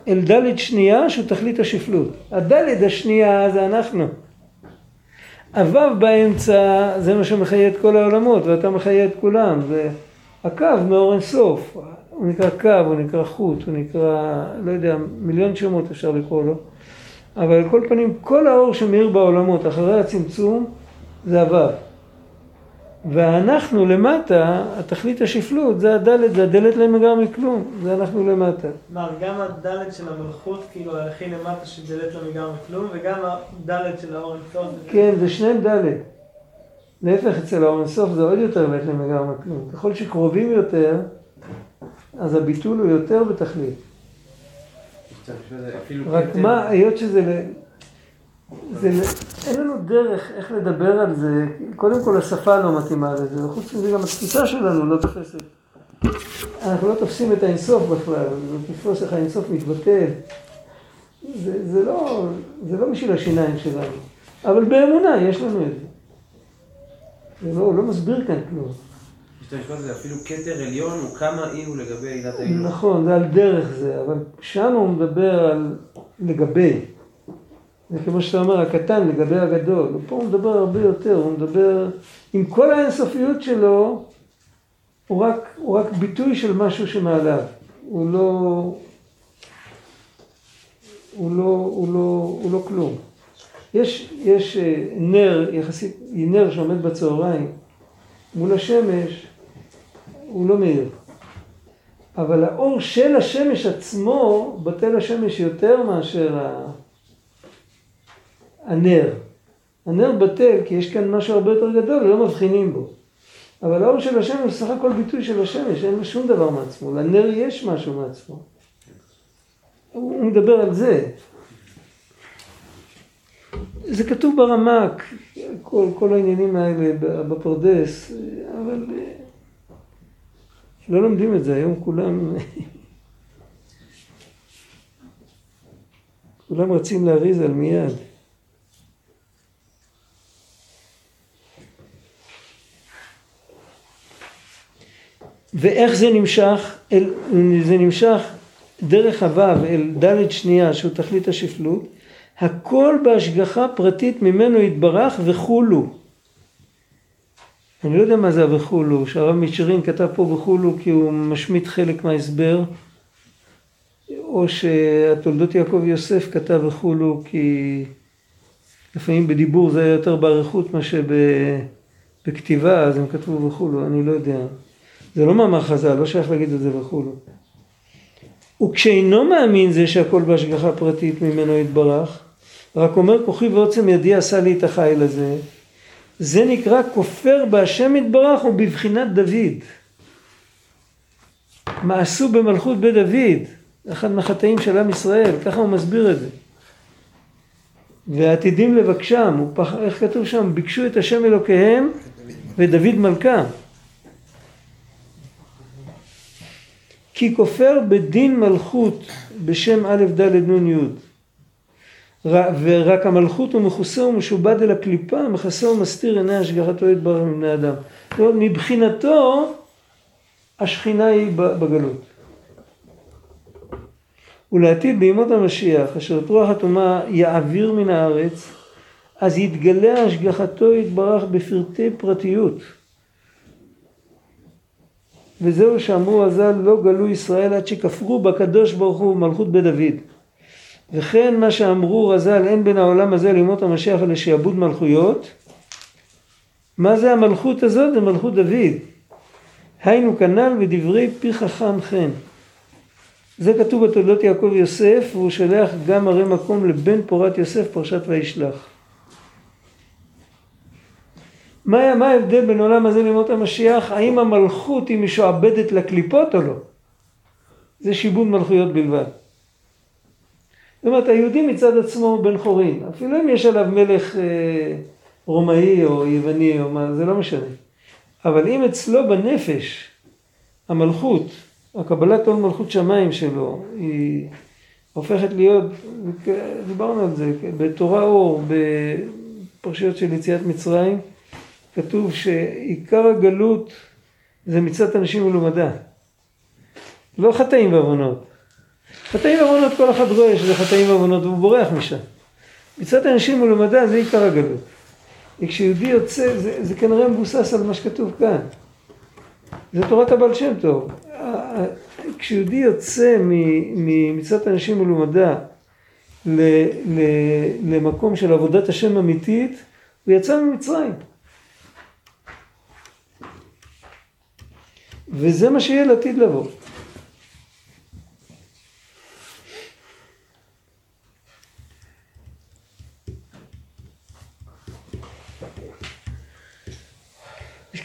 אל ד' שנייה שהוא תכלית השפלות. הד' השנייה זה אנחנו. הו' באמצע זה מה שמחיה את כל העולמות ואתה מחיה את כולם. זה הקו מאור אינסוף. הוא נקרא קו, הוא נקרא חוט, הוא נקרא, לא יודע, מיליון שמות אפשר לקרוא לו. אבל על כל פנים, כל האור שמאיר בעולמות אחרי הצמצום זה הו'. ואנחנו למטה, התכלית השפלות, זה הדלת, זה הדלת להם מגר מכלום, זה אנחנו למטה. מה, גם הדלת של המלכות, כאילו הכי למטה שדלת לא מגר מכלום, וגם הדלת של האור אינסוף. כן, זה שניהם דלת. להפך, אצל האור אינסוף זה עוד יותר דלת להם מגר מכלום. ככל שקרובים יותר, אז הביטול הוא יותר בתכלית. רק כתם. מה, היות שזה... זה, אין לנו דרך איך לדבר על זה, קודם כל השפה לא מתאימה לזה, וחוץ מזה גם התפיסה שלנו לא תופסת. אנחנו לא תופסים את האינסוף בכלל, זה תתפוס איך האינסוף מתבטל. זה, זה, לא, זה לא בשביל השיניים שלנו, אבל באמונה יש לנו את זה. זה לא, לא מסביר כאן כלום. אפילו כתר עליון הוא כמה אי הוא לגבי עילת העילוי. נכון, זה על דרך זה, אבל שם הוא מדבר על לגבי. זה כמו שאתה אומר, הקטן לגבי הגדול. ופה הוא מדבר הרבה יותר, הוא מדבר, עם כל האינסופיות שלו, הוא רק, הוא רק ביטוי של משהו שמעליו. הוא לא, הוא לא, הוא לא, הוא לא כלום. יש, יש אה, נר יחסית, נר שעומד בצהריים מול השמש, הוא לא מאיר. אבל האור של השמש עצמו בטל השמש יותר מאשר ה... הנר. הנר בטל כי יש כאן משהו הרבה יותר גדול, לא מבחינים בו. אבל האור של השמש הוא סך הכל ביטוי של השמש, אין לו שום דבר מעצמו. לנר יש משהו מעצמו. הוא מדבר על זה. זה כתוב ברמק, כל, כל העניינים האלה בפרדס, אבל לא לומדים את זה, היום כולם, כולם רצים להריז על מיד. ואיך זה נמשך? אל, זה נמשך דרך הוו אל ד' שנייה שהוא תכלית השפלות, הכל בהשגחה פרטית ממנו יתברך וכולו. אני לא יודע מה זה ה"וכולו", שהרב מישרין כתב פה "וכולו" כי הוא משמיט חלק מההסבר, או שהתולדות יעקב יוסף כתב "וכולו" כי לפעמים בדיבור זה היה יותר באריכות מאשר בכתיבה, אז הם כתבו "וכולו", אני לא יודע. זה לא מאמר חז"ל, לא שייך להגיד את זה וכולו. וכשאינו מאמין זה שהכל בהשגחה פרטית ממנו יתברך, רק אומר כוחי ועוצם ידי עשה לי את החיל הזה, זה נקרא כופר בהשם יתברך ובבחינת דוד. מעשו במלכות בית דוד, אחד מהחטאים של עם ישראל, ככה הוא מסביר את זה. ועתידים לבקשם, פח, איך כתוב שם? ביקשו את השם אלוקיהם ודוד מלכה. כי כופר בדין מלכות בשם א' ד' נ' י' ורק המלכות הוא מכוסה ומשובד אל הקליפה, מכסה ומסתיר עיני השגחתו יתברך מבני אדם. מבחינתו השכינה היא בגלות. ולעתיד בימות המשיח, אשר את רוח הטומאה יעביר מן הארץ, אז יתגלה השגחתו יתברך בפרטי פרטיות. וזהו שאמרו הז"ל לא גלו ישראל עד שכפרו בקדוש ברוך הוא מלכות בית דוד. וכן מה שאמרו רז"ל אין בין העולם הזה לימות המשיח אלא שיעבוד מלכויות. מה זה המלכות הזאת? זה מלכות דוד. היינו כנ"ל ודברי פי חכם חן. זה כתוב בתולדות יעקב יוסף והוא שולח גם הרי מקום לבן פורת יוסף פרשת וישלח. מה, מה ההבדל בין עולם הזה לימות המשיח? האם המלכות היא משועבדת לקליפות או לא? זה שיבוד מלכויות בלבד. זאת אומרת, היהודי מצד עצמו הוא בן חורין, אפילו אם יש עליו מלך אה, רומאי או יווני או מה, זה לא משנה. אבל אם אצלו בנפש המלכות, הקבלת עול מלכות שמיים שלו, היא הופכת להיות, דיברנו על זה, בתורה אור, בפרשיות של יציאת מצרים, כתוב שעיקר הגלות זה מצוות אנשים מלומדה. לא חטאים ועוונות. חטאים ועוונות כל אחד רואה שזה חטאים ועוונות והוא בורח משם. מצוות אנשים מלומדה זה עיקר הגלות. וכשיהודי יוצא, זה, זה כנראה מבוסס על מה שכתוב כאן. זה תורת הבעל שם טוב. כשיהודי יוצא ממצוות אנשים מלומדה למקום של עבודת השם אמיתית, הוא יצא ממצרים. וזה מה שיהיה לעתיד לבוא.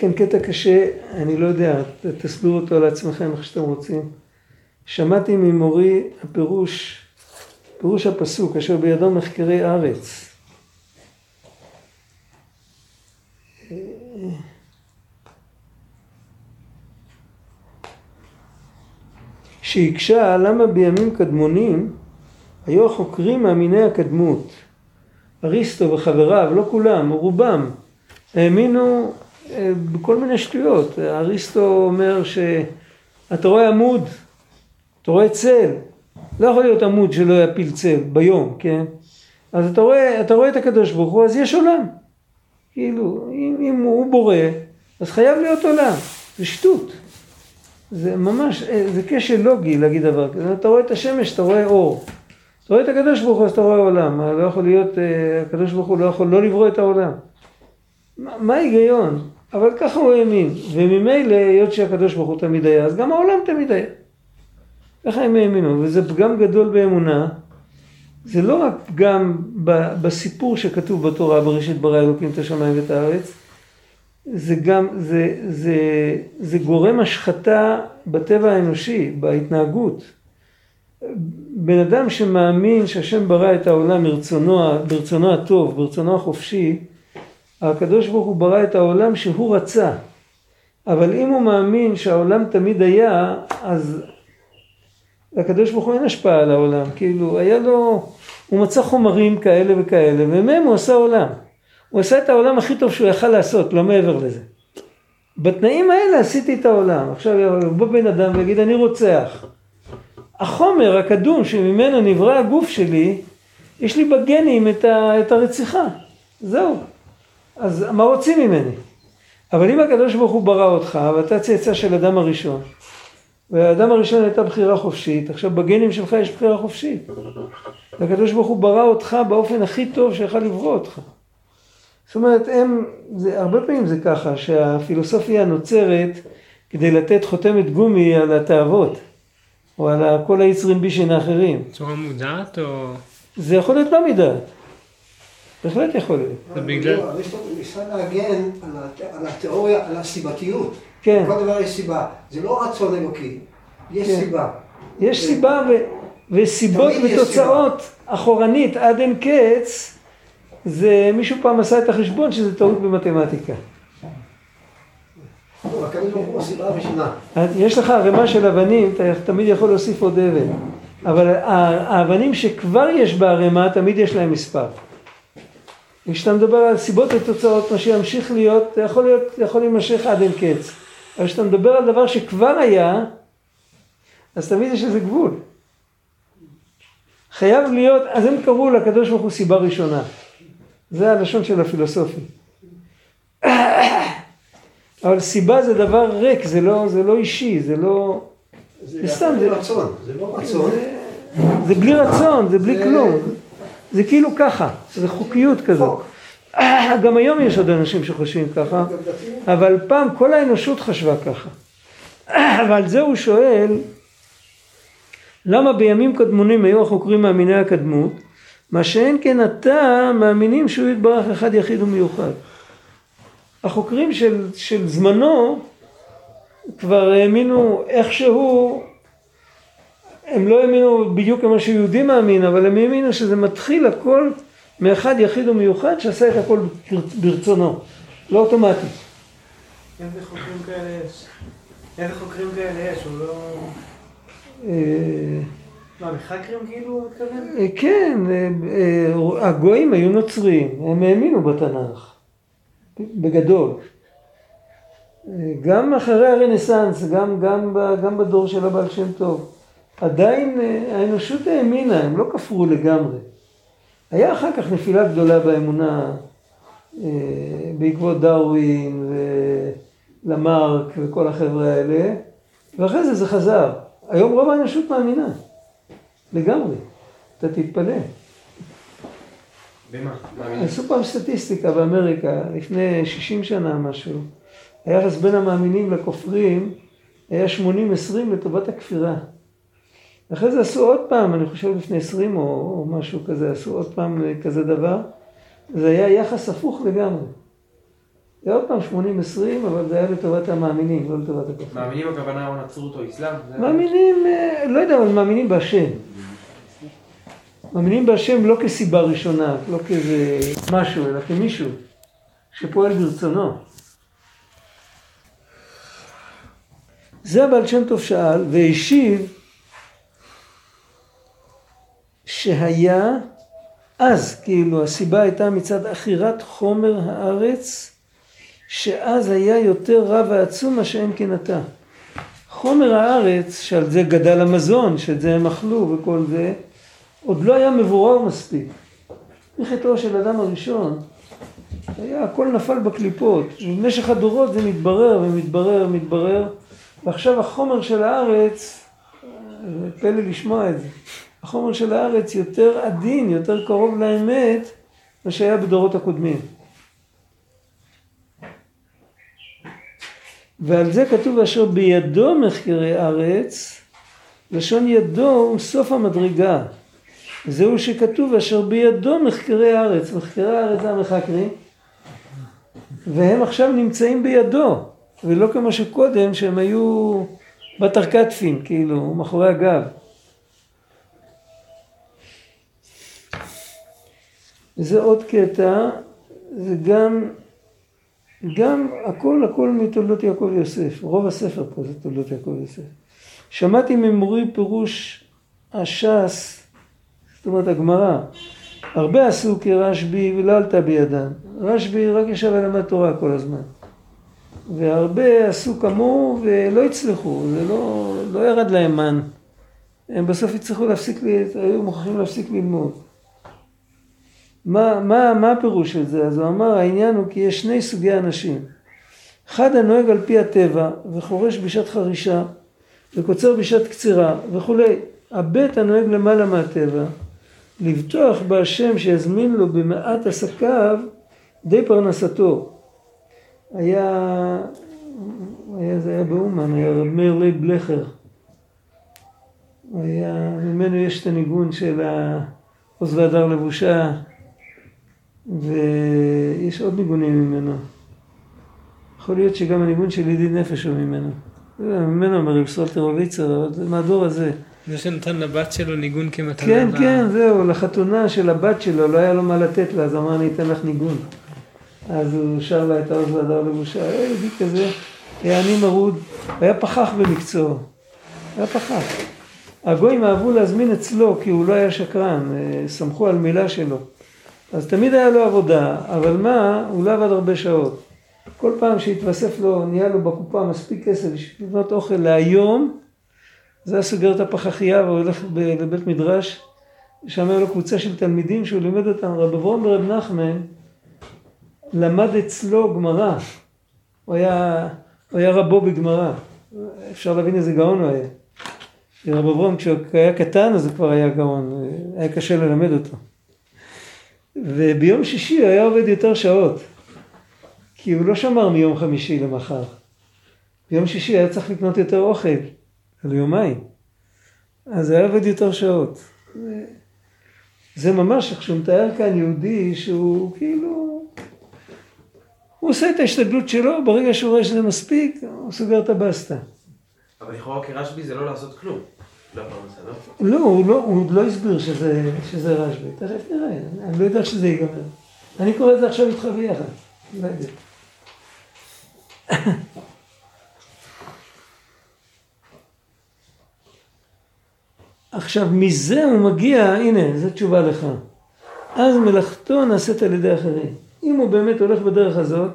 כאן קטע קשה, אני לא יודע, תסבירו אותו לעצמכם איך שאתם רוצים. שמעתי ממורי הפירוש, פירוש הפסוק, אשר בידו מחקרי ארץ. שהקשה למה בימים קדמונים היו החוקרים מאמיני הקדמות. אריסטו וחבריו, לא כולם, רובם, האמינו בכל מיני שטויות. אריסטו אומר שאתה רואה עמוד, אתה רואה צל, לא יכול להיות עמוד שלא יפיל צל ביום, כן? אז אתה רואה, אתה רואה את הקדוש ברוך הוא, אז יש עולם. כאילו, אם, אם הוא בורא, אז חייב להיות עולם. זה שטות. זה ממש, אה, זה כשל לוגי להגיד דבר כזה. אתה רואה את השמש, אתה רואה אור. אתה רואה את הקדוש ברוך הוא, אז אתה רואה עולם. מה, לא יכול להיות, אה, הקדוש ברוך הוא לא יכול לא לברוא את העולם. מה ההיגיון? אבל ככה הוא האמין. וממילא, היות שהקדוש ברוך הוא תמיד היה, אז גם העולם תמיד היה. ככה הם האמינו, וזה פגם גדול באמונה. זה לא רק פגם בסיפור שכתוב בתורה, בראשית ברא אלוקים את השמיים ואת הארץ, זה גם, זה, זה, זה גורם השחתה בטבע האנושי, בהתנהגות. בן אדם שמאמין שהשם ברא את העולם מרצונו, ברצונו הטוב, ברצונו החופשי, הקדוש ברוך הוא ברא את העולם שהוא רצה. אבל אם הוא מאמין שהעולם תמיד היה, אז לקדוש ברוך הוא אין השפעה על העולם. כאילו, היה לו, הוא מצא חומרים כאלה וכאלה, ומהם הוא עשה עולם. הוא עשה את העולם הכי טוב שהוא יכל לעשות, לא מעבר לזה. בתנאים האלה עשיתי את העולם. עכשיו יבוא בן אדם ויגיד, אני רוצח. החומר הקדום שממנו נברא הגוף שלי, יש לי בגנים את, הרציחה. זהו. אז מה רוצים ממני? אבל אם הקדוש ברוך הוא ברא אותך, ואתה צאצא של אדם הראשון, והאדם הראשון הייתה בחירה חופשית, עכשיו בגנים שלך יש בחירה חופשית. והקדוש ברוך הוא ברא אותך באופן הכי טוב שיכל לברוא אותך. זאת אומרת, הם, זה, הרבה פעמים זה ככה, שהפילוסופיה נוצרת כדי לתת חותמת גומי על התאוות, או על כל היצרים בישין האחרים. בצורה מודעת או... זה יכול להיות לא מדעת. בהחלט יכול להיות. זה בגלל- ניסה להגן על הת- על התיאוריה, על הסיבתיות. כן. כל דבר יש סיבה. זה לא רצון אלוקי, יש כן. סיבה. יש סיבה ו, וסיבות ותוצאות אחורנית עד אין קץ, זה מישהו פעם עשה את החשבון שזה טעות במתמטיקה. לא. יש לך ערימה של אבנים, אתה תמיד יכול להוסיף עוד אבן, אבל האבנים שכבר יש בערימה, תמיד יש להם מספר. כשאתה מדבר על סיבות ותוצאות, מה שימשיך להיות, זה יכול להיות, זה יכול להימשך עד אין קץ. אבל כשאתה מדבר על דבר שכבר היה, אז תמיד יש לזה גבול. חייב להיות, אז הם קראו לקדוש ברוך הוא סיבה ראשונה. זה הלשון של הפילוסופים. [coughs] אבל סיבה זה דבר ריק, זה לא, זה לא אישי, זה לא... זה סתם, זה- רצון, זה לא רצון. זה בלי רצון, זה בלי זה- כלום. זה כאילו ככה, זה חוקיות כזאת. [coughs] גם היום יש עוד אנשים שחושבים ככה. אבל פעם כל האנושות חשבה ככה. [coughs] ועל זה הוא שואל, למה בימים קדמונים היו החוקרים מאמיני הקדמות, מה שאין כן עתה מאמינים שהוא יתברך אחד יחיד ומיוחד. החוקרים של, של זמנו כבר האמינו איכשהו, הם לא האמינו בדיוק כמו שיהודי מאמין, אבל הם האמינו שזה מתחיל הכל מאחד יחיד ומיוחד שעשה את הכל ברצונו, לא אוטומטית. איזה חוקרים כאלה יש? איזה חוקרים כאלה יש? הוא לא... אה, מה, מחקרים כאילו הוא מתכוון? אה, כן, אה, הגויים היו נוצרים, הם האמינו בתנ"ך, בגדול. גם אחרי הרנסאנס, גם, גם, גם בדור של הבעל שם טוב, עדיין אה, האנושות האמינה, הם לא כפרו לגמרי. היה אחר כך נפילה גדולה באמונה אה, בעקבות דרווין ולמרק וכל החבר'ה האלה, ואחרי זה זה חזר. היום רוב האנושות מאמינה. לגמרי. אתה תתפלא. במה? עשו פעם סטטיסטיקה באמריקה, לפני 60 שנה משהו. היחס בין המאמינים לכופרים היה 80-20 לטובת הכפירה. אחרי זה עשו עוד פעם, אני חושב לפני 20 או, או משהו כזה, עשו עוד פעם אה, כזה דבר. זה היה יחס הפוך לגמרי. זה עוד פעם 80-20, אבל זה היה לטובת המאמינים, לא לטובת הכפירה. מאמינים הכוונה או נצרות או אסלאם? מאמינים, אה, לא יודע, אבל מאמינים בהשם. מאמינים בהשם לא כסיבה ראשונה, לא כאיזה משהו, אלא כמישהו שפועל ברצונו. זה הבעל שם טוב שאל והשיב שהיה אז, כאילו הסיבה הייתה מצד עכירת חומר הארץ, שאז היה יותר רב ועצום מה שאין כן עתה. חומר הארץ, שעל זה גדל המזון, שאת זה הם אכלו וכל זה, עוד לא היה מבורר מספיק. מחטאו של אדם הראשון, היה, הכל נפל בקליפות, ובמשך הדורות זה מתברר ומתברר ומתברר, ועכשיו החומר של הארץ, זה פלא לשמוע את זה, החומר של הארץ יותר עדין, יותר קרוב לאמת, מה שהיה בדורות הקודמים. ועל זה כתוב אשר בידו מחקרי ארץ, לשון ידו הוא סוף המדרגה. זהו שכתוב אשר בידו מחקרי הארץ, מחקרי הארץ זה המחקרים, והם עכשיו נמצאים בידו, ולא כמו שקודם שהם היו בתרקטפים, כאילו, מאחורי הגב. וזה עוד קטע, זה גם, גם הכל הכל מתולדות יעקב יוסף, רוב הספר פה זה תולדות יעקב יוסף. שמעתי ממורי פירוש הש"ס, זאת אומרת הגמרא, הרבה עשו כרשב"י ולא עלתה בידם. רשב"י רק ישב ולמד תורה כל הזמן. והרבה עשו כמוהו ולא הצליחו, זה לא, לא ירד להם מן. הם בסוף הצליחו להפסיק, היו מוכרחים להפסיק ללמוד. מה, מה, מה הפירוש של זה? אז הוא אמר העניין הוא כי יש שני סוגי אנשים. אחד הנוהג על פי הטבע וחורש בשעת חרישה וקוצר בשעת קצירה וכולי. הבית הנוהג למעלה מהטבע לבטוח בהשם שיזמין לו במעט עסק די פרנסתו. היה, היה זה היה באומן, היה רב מאיר לייב בלכר. היה, ממנו יש את הניגון של עוז והדר לבושה ויש עוד ניגונים ממנו. יכול להיות שגם הניגון של ידיד נפש הוא ממנו. ממנו אומר רב סולטר רוביצר, אבל זה מהדור הזה. זה שנתן לבת שלו ניגון כמתנה. כן, ב- כן, זהו, לחתונה של הבת שלו, לא היה לו מה לתת לה, אז אמר אני אתן לך ניגון. אז הוא שר לה את העוז והדר לבושה, היה יהודי כזה, היה עני מרוד, היה פחח במקצועו, היה פחח. הגויים אהבו להזמין אצלו, כי הוא לא היה שקרן, אה, סמכו על מילה שלו. אז תמיד היה לו עבודה, אבל מה, הוא לא עבד הרבה שעות. כל פעם שהתווסף לו, נהיה לו בקופה מספיק כסף בשביל לקנות אוכל להיום, זה היה סוגר את הפחחייה והולך ב- לבית מדרש, שם היה לו קבוצה של תלמידים שהוא לימד אותם, רב אברום ורב נחמן למד אצלו גמרא, הוא היה, הוא היה רבו בגמרא, אפשר להבין איזה גאון הוא היה. רב אברום כשהוא היה קטן אז הוא כבר היה גאון, היה קשה ללמד אותו. וביום שישי הוא היה עובד יותר שעות, כי הוא לא שמר מיום חמישי למחר. ביום שישי היה צריך לקנות יותר אוכל, על יומיים. אז היה עובד יותר שעות. זה- ממש, איך שהוא מתאר כאן יהודי שהוא כאילו, הוא עושה את ההשתדלות שלו, ברגע שהוא רואה שזה מספיק, הוא סוגר את הבסטה. אבל לכאורה כרשב"י זה לא לעשות כלום. לא לא? הוא לא, הוא לא הסביר שזה, שזה רשב"י, תכף נראה, אני לא יודע שזה ייגמר. אני קורא את זה עכשיו איתך ביחד, לא יודע. עכשיו מזה הוא מגיע, הנה, זו תשובה לך. אז מלאכתו נעשית על ידי אחרים. אם הוא באמת הולך בדרך הזאת,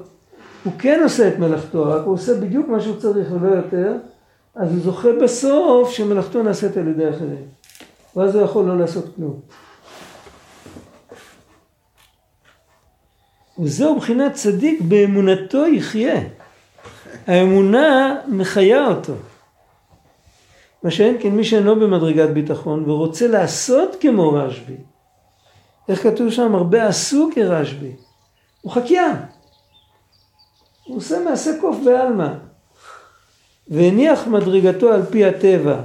הוא כן עושה את מלאכתו, רק הוא עושה בדיוק מה שהוא צריך ולא יותר, אז הוא זוכה בסוף שמלאכתו נעשית על ידי אחרים. ואז הוא יכול לא לעשות כלום. וזהו בחינת צדיק באמונתו יחיה. האמונה מחיה אותו. מה שאין כן מי שאינו במדרגת ביטחון ורוצה לעשות כמו רשב"י. איך כתוב שם? הרבה עשו כרשב"י. הוא חקיין. הוא עושה מעשה קוף בעלמא. והניח מדרגתו על פי הטבע.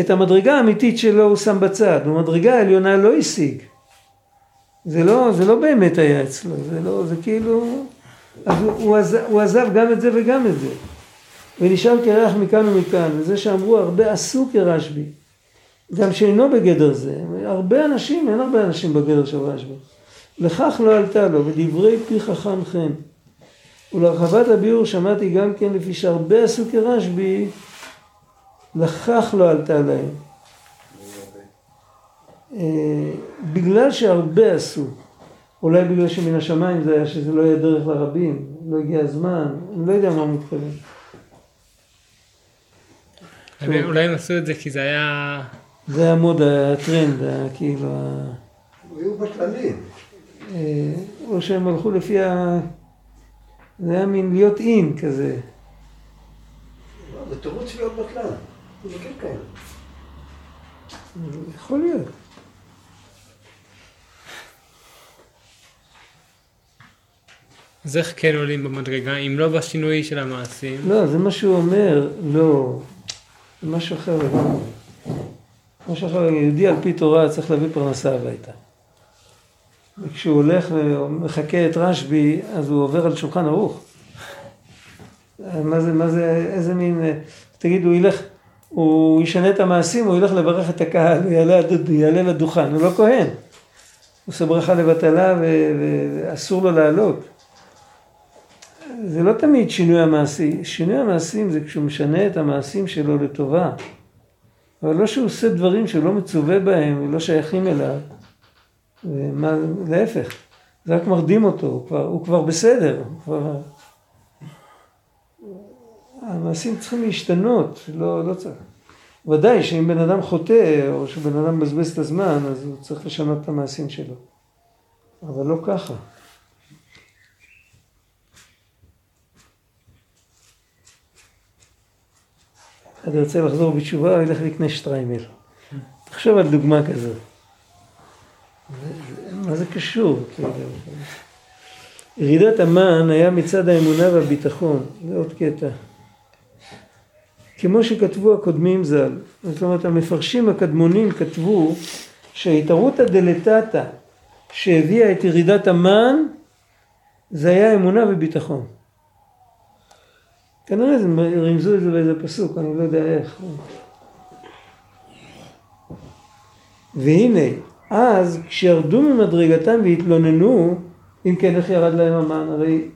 את המדרגה האמיתית שלו הוא שם בצד, במדרגה העליונה לא השיג. זה לא, זה לא באמת היה אצלו, זה לא, זה כאילו, אז הוא, הוא, עזב, הוא עזב גם את זה וגם את זה. ונשאר קרח מכאן ומכאן, וזה שאמרו הרבה עשו כרשב"י, גם שאינו בגדר זה, הרבה אנשים, אין הרבה אנשים בגדר של רשב"י. לכך לא עלתה לו, ודברי פי חכם חן. ולהרחבת הביאור שמעתי גם כן לפי שהרבה עשו כרשב"י, לכך לא עלתה להם. אה, בגלל שהרבה עשו, אולי בגלל שמן השמיים זה היה שזה לא יהיה דרך לרבים, לא הגיע הזמן, אני לא יודע מה מתכוון. אולי הם עשו את זה כי זה היה... זה היה מוד הטרנד, כאילו, היו בטלנים. אה, או שהם הלכו לפי ה... זה היה מין להיות אין כזה. זה תירוץ להיות בטלן. זה כן כאלה. יכול להיות. אז איך כן עולים במדרגה, אם לא בשינוי של המעשים? לא, זה מה שהוא אומר, לא. זה משהו אחר. משהו אחר, יהודי על פי תורה צריך להביא פרנסה הביתה. וכשהוא הולך ומחקה את רשב"י, אז הוא עובר על שולחן ערוך. מה זה, מה זה, איזה מין, תגיד, הוא ילך, הוא ישנה את המעשים, הוא ילך לברך את הקהל, הוא יעלה, יעלה לדוכן, הוא לא כהן. הוא עושה ברכה לבטלה ו- ואסור לו לעלות. זה לא תמיד שינוי המעשי, שינוי המעשים זה כשהוא משנה את המעשים שלו לטובה. אבל לא שהוא עושה דברים שהוא לא מצווה בהם, לא שייכים אליו. ומה, להפך, זה רק מרדים אותו, הוא כבר, הוא כבר בסדר. הוא כבר... המעשים צריכים להשתנות, לא, לא צריך. ודאי שאם בן אדם חוטא, או שבן אדם מבזבז את הזמן, אז הוא צריך לשנות את המעשים שלו. אבל לא ככה. אחד ירצה לחזור בתשובה, הוא ילך לקנה שטריימל. תחשוב על דוגמה כזאת. מה זה קשור? כאילו? ירידת המן היה מצד האמונה והביטחון, זה עוד קטע. כמו שכתבו הקודמים ז"ל, זאת אומרת המפרשים הקדמונים כתבו שההתערותא דלתתא שהביאה את ירידת המן זה היה אמונה וביטחון. כנראה זה רמזו את זה באיזה פסוק, אני לא יודע איך. והנה, אז כשירדו ממדרגתם והתלוננו, אם כן איך ירד להם המן, הרי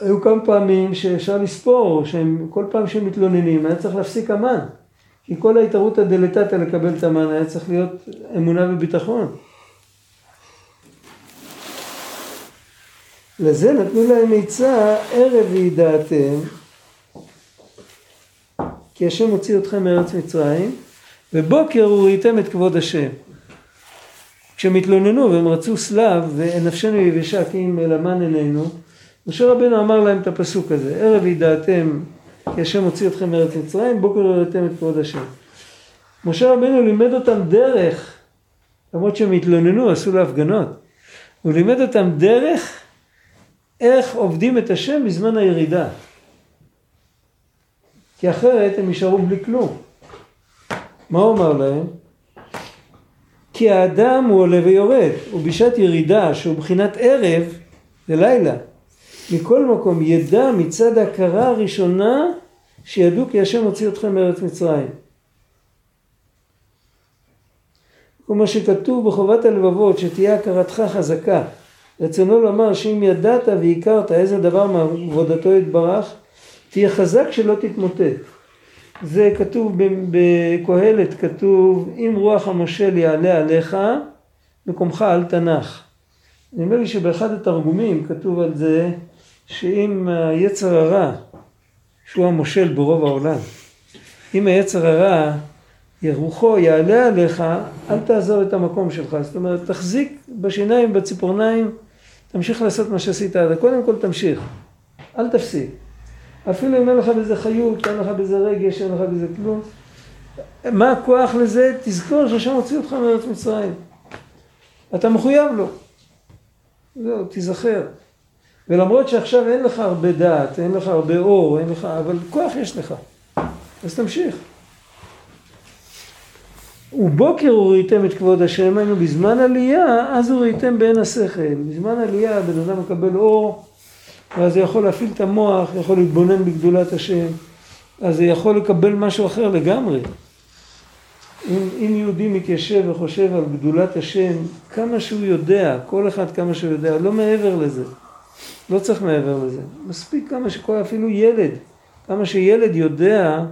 היו כמה פעמים שאפשר לספור, שהם, כל פעם שהם מתלוננים היה צריך להפסיק המן. כי כל ההתערותא דלתתא לקבל את המן היה צריך להיות אמונה וביטחון. לזה נתנו להם עצה, ערב וידעתם, כי השם הוציא אתכם מארץ מצרים, ובוקר וראיתם את כבוד השם. כשהם התלוננו והם רצו סלב ונפשנו יבשה כי אם למן עינינו, משה רבנו אמר להם את הפסוק הזה, ערב ידעתם כי השם הוציא אתכם מארץ מצרים, בוקר וראיתם את כבוד השם. משה רבנו לימד אותם דרך, למרות שהם התלוננו, עשו לו הפגנות, הוא לימד אותם דרך איך עובדים את השם בזמן הירידה. כי אחרת הם יישארו בלי כלום. מה הוא אמר להם? כי האדם הוא עולה ויורד, ובשעת ירידה שהוא בחינת ערב, זה לילה. מכל מקום ידע מצד ההכרה הראשונה שידעו כי השם הוציא אתכם מארץ מצרים. כמו שכתוב בחובת הלבבות שתהיה הכרתך חזקה. רצונו לומר שאם ידעת והכרת איזה דבר מעבודתו יתברך, תהיה חזק שלא תתמוטט. זה כתוב בקהלת, כתוב אם רוח המושל יעלה עליך, מקומך אל תנח. נדמה לי שבאחד התרגומים כתוב על זה שאם היצר הרע, שהוא המושל ברוב העולם, אם היצר הרע רוחו יעלה עליך, אל תעזוב את המקום שלך. זאת אומרת, תחזיק בשיניים, בציפורניים, תמשיך לעשות מה שעשית. קודם כל תמשיך, אל תפסיק. אפילו אם אין לך בזה חיות, אין לך בזה רגש, אין לך בזה כלום. מה הכוח לזה? תזכור שהשם הוציא אותך מארץ מצרים. אתה מחויב לו. זהו, תיזכר. ולמרות שעכשיו אין לך הרבה דעת, אין לך הרבה אור, אין לך, אבל כוח יש לך. אז תמשיך. ובוקר וראיתם את כבוד השם, היינו בזמן עלייה, אז וראיתם בעין השכל. בזמן עלייה בן אדם מקבל אור, ואז זה יכול להפעיל את המוח, יכול להתבונן בגדולת השם, אז זה יכול לקבל משהו אחר לגמרי. אם, אם יהודי מתיישב וחושב על גדולת השם, כמה שהוא יודע, כל אחד כמה שהוא יודע, לא מעבר לזה. לא צריך מעבר לזה. מספיק כמה שכל, אפילו ילד, כמה שילד יודע,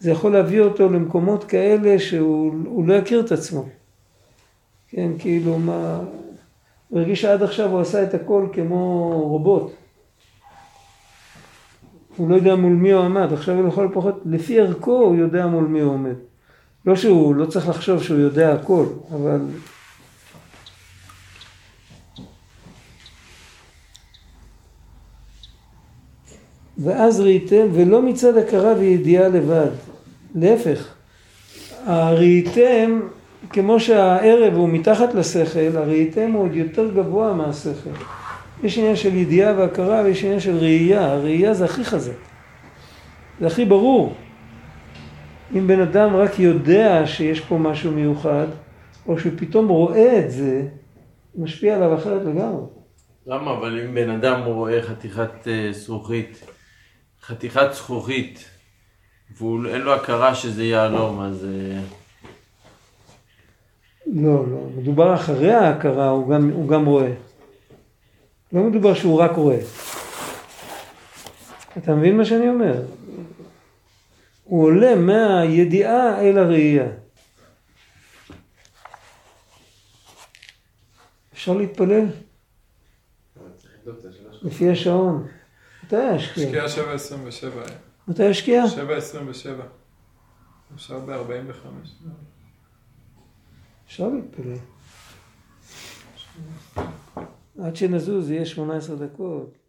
זה יכול להביא אותו למקומות כאלה שהוא לא יכיר את עצמו. כן, כאילו מה... הוא הרגיש שעד עכשיו הוא עשה את הכל כמו רובוט. הוא לא יודע מול מי הוא עמד, עכשיו הוא לכל הפחות, לפי ערכו הוא יודע מול מי הוא עומד. לא שהוא, לא צריך לחשוב שהוא יודע הכל, אבל... ואז ראיתם, ולא מצד הכרה וידיעה לבד, להפך, הראיתם, כמו שהערב הוא מתחת לשכל, הראיתם הוא עוד יותר גבוה מהשכל. יש עניין של ידיעה והכרה ויש עניין של ראייה, הראייה זה הכי חזק, זה הכי ברור. אם בן אדם רק יודע שיש פה משהו מיוחד, או שפתאום רואה את זה, זה משפיע עליו אחרת לגמרי. למה? אבל אם בן אדם רואה חתיכת אה, זכוכית, חתיכת זכוכית, ואין לו הכרה שזה יהלום, אז... אה, לא, לא, מדובר אחרי ההכרה, הוא גם, הוא גם רואה. לא מדובר שהוא רק רואה. אתה מבין מה שאני אומר? הוא עולה מהידיעה אל הראייה. אפשר להתפלל? לפי השעון. מתי השקיע ישקיע? 7.27. מתי ישקיע? 7.27. אפשר ב-45. אפשר להתפלל. עד שנזוז יהיה 18 דקות.